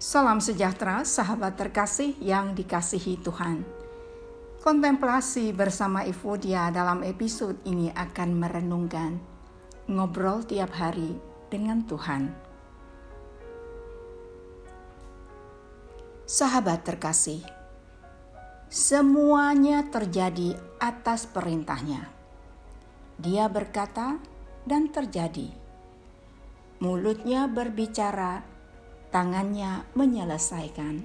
Salam sejahtera, sahabat terkasih yang dikasihi Tuhan. Kontemplasi bersama Evodia dalam episode ini akan merenungkan ngobrol tiap hari dengan Tuhan. Sahabat terkasih, semuanya terjadi atas perintahnya. Dia berkata dan terjadi. Mulutnya berbicara tangannya menyelesaikan.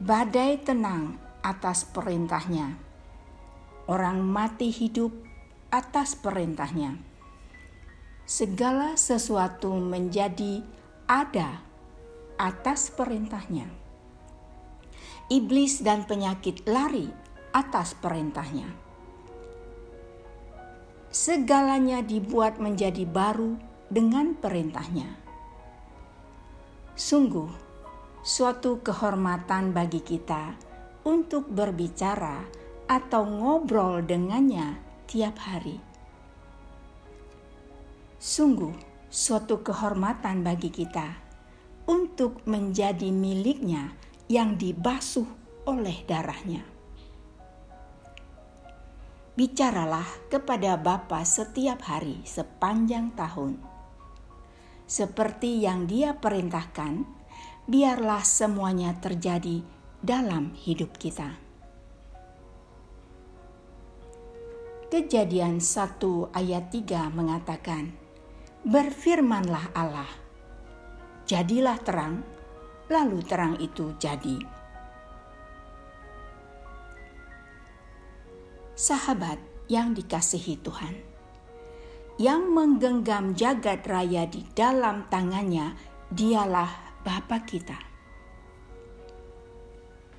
Badai tenang atas perintahnya. Orang mati hidup atas perintahnya. Segala sesuatu menjadi ada atas perintahnya. Iblis dan penyakit lari atas perintahnya. Segalanya dibuat menjadi baru dengan perintahnya Sungguh, suatu kehormatan bagi kita untuk berbicara atau ngobrol dengannya tiap hari. Sungguh, suatu kehormatan bagi kita untuk menjadi miliknya yang dibasuh oleh darahnya. Bicaralah kepada Bapa setiap hari sepanjang tahun seperti yang Dia perintahkan, biarlah semuanya terjadi dalam hidup kita. Kejadian 1 ayat 3 mengatakan, Berfirmanlah Allah, jadilah terang, lalu terang itu jadi. Sahabat yang dikasihi Tuhan yang menggenggam jagat raya di dalam tangannya, dialah Bapa kita.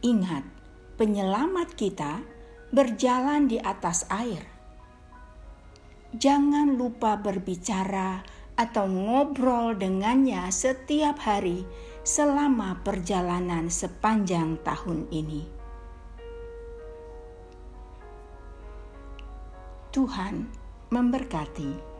Ingat, penyelamat kita berjalan di atas air. Jangan lupa berbicara atau ngobrol dengannya setiap hari selama perjalanan sepanjang tahun ini. Tuhan memberkati.